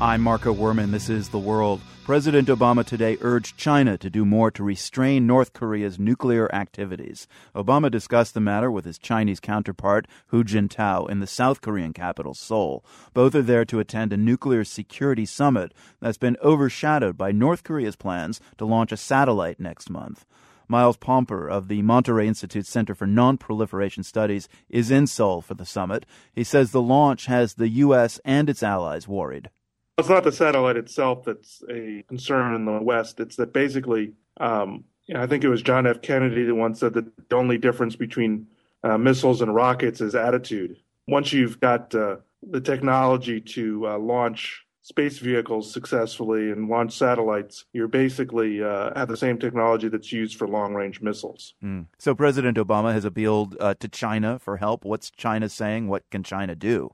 I'm Marco Werman. This is The World. President Obama today urged China to do more to restrain North Korea's nuclear activities. Obama discussed the matter with his Chinese counterpart, Hu Jintao, in the South Korean capital, Seoul. Both are there to attend a nuclear security summit that's been overshadowed by North Korea's plans to launch a satellite next month. Miles Pomper of the Monterey Institute Center for Non-Proliferation Studies is in Seoul for the summit. He says the launch has the U.S. and its allies worried. It's not the satellite itself that's a concern in the West. It's that basically, um, I think it was John F. Kennedy that once said that the only difference between uh, missiles and rockets is attitude. Once you've got uh, the technology to uh, launch space vehicles successfully and launch satellites, you're basically uh, have the same technology that's used for long range missiles. Mm. So President Obama has appealed uh, to China for help. What's China saying? What can China do?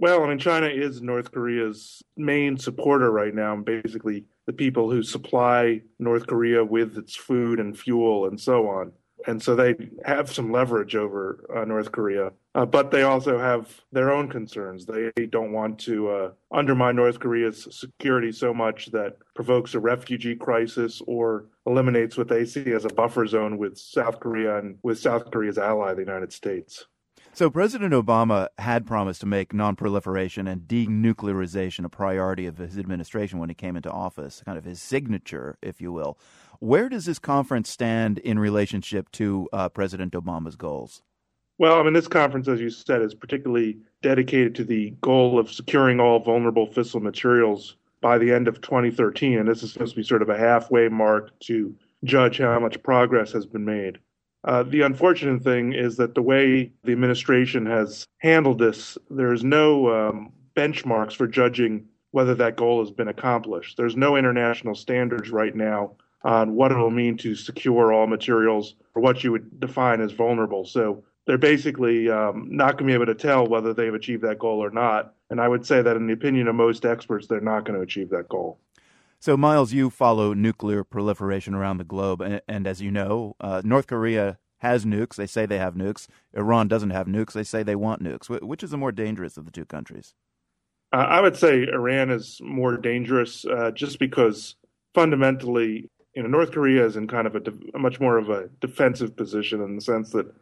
Well, I mean, China is North Korea's main supporter right now, and basically the people who supply North Korea with its food and fuel and so on. And so they have some leverage over uh, North Korea, uh, but they also have their own concerns. They don't want to uh, undermine North Korea's security so much that provokes a refugee crisis or eliminates what they see as a buffer zone with South Korea and with South Korea's ally, the United States. So, President Obama had promised to make nonproliferation and denuclearization a priority of his administration when he came into office, kind of his signature, if you will. Where does this conference stand in relationship to uh, President Obama's goals? Well, I mean, this conference, as you said, is particularly dedicated to the goal of securing all vulnerable fissile materials by the end of 2013. And this is supposed to be sort of a halfway mark to judge how much progress has been made. Uh, the unfortunate thing is that the way the administration has handled this, there's no um, benchmarks for judging whether that goal has been accomplished. There's no international standards right now on what it will mean to secure all materials or what you would define as vulnerable. So they're basically um, not going to be able to tell whether they've achieved that goal or not. And I would say that, in the opinion of most experts, they're not going to achieve that goal. So, Miles, you follow nuclear proliferation around the globe, and, and as you know, uh, North Korea has nukes. They say they have nukes. Iran doesn't have nukes. They say they want nukes. Which is the more dangerous of the two countries? Uh, I would say Iran is more dangerous, uh, just because fundamentally, you know, North Korea is in kind of a, de- a much more of a defensive position in the sense that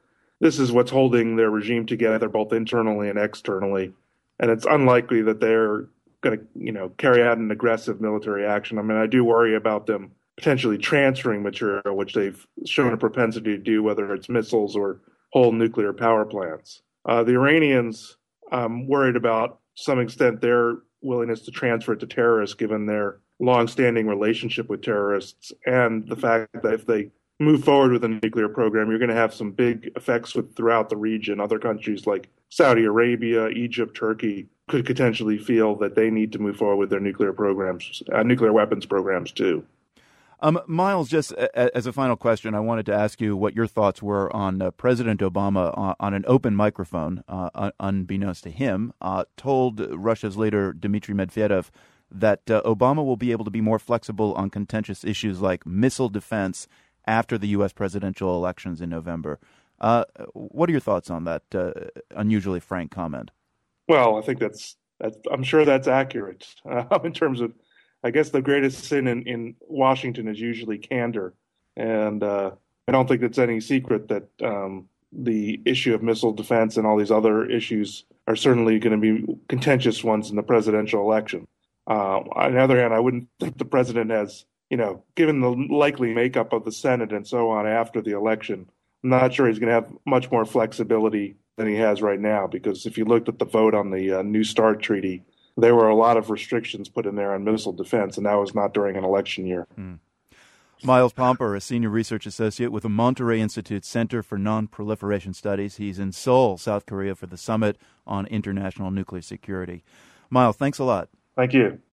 this is what's holding their regime together, both internally and externally, and it's unlikely that they're going to, you know, carry out an aggressive military action. I mean, I do worry about them potentially transferring material, which they've shown a propensity to do, whether it's missiles or whole nuclear power plants. Uh, the Iranians um, worried about some extent their willingness to transfer it to terrorists, given their long-standing relationship with terrorists, and the fact that if they move forward with a nuclear program, you're going to have some big effects with throughout the region. Other countries like Saudi Arabia, Egypt, Turkey could potentially feel that they need to move forward with their nuclear programs, uh, nuclear weapons programs too. Um, Miles, just a, as a final question, I wanted to ask you what your thoughts were on uh, President Obama on, uh, on, an open microphone, uh, unbeknownst to him, uh, told Russia's leader Dmitry Medvedev that uh, Obama will be able to be more flexible on contentious issues like missile defense after the U.S. presidential elections in November. What are your thoughts on that unusually frank comment? Well, I think that's, that's I'm sure that's accurate in terms of I guess the greatest sin in, in Washington is usually candor. And uh, I don't think it's any secret that um, the issue of missile defense and all these other issues are certainly going to be contentious ones in the presidential election. Uh, on the other hand, I wouldn't think the president has, you know, given the likely makeup of the Senate and so on after the election, I'm not sure he's going to have much more flexibility than he has right now. Because if you looked at the vote on the uh, New START treaty, there were a lot of restrictions put in there on missile defense, and that was not during an election year. Mm. Miles Pomper, a senior research associate with the Monterey Institute Center for Non-Proliferation Studies. He's in Seoul, South Korea, for the Summit on International Nuclear Security. Miles, thanks a lot. Thank you.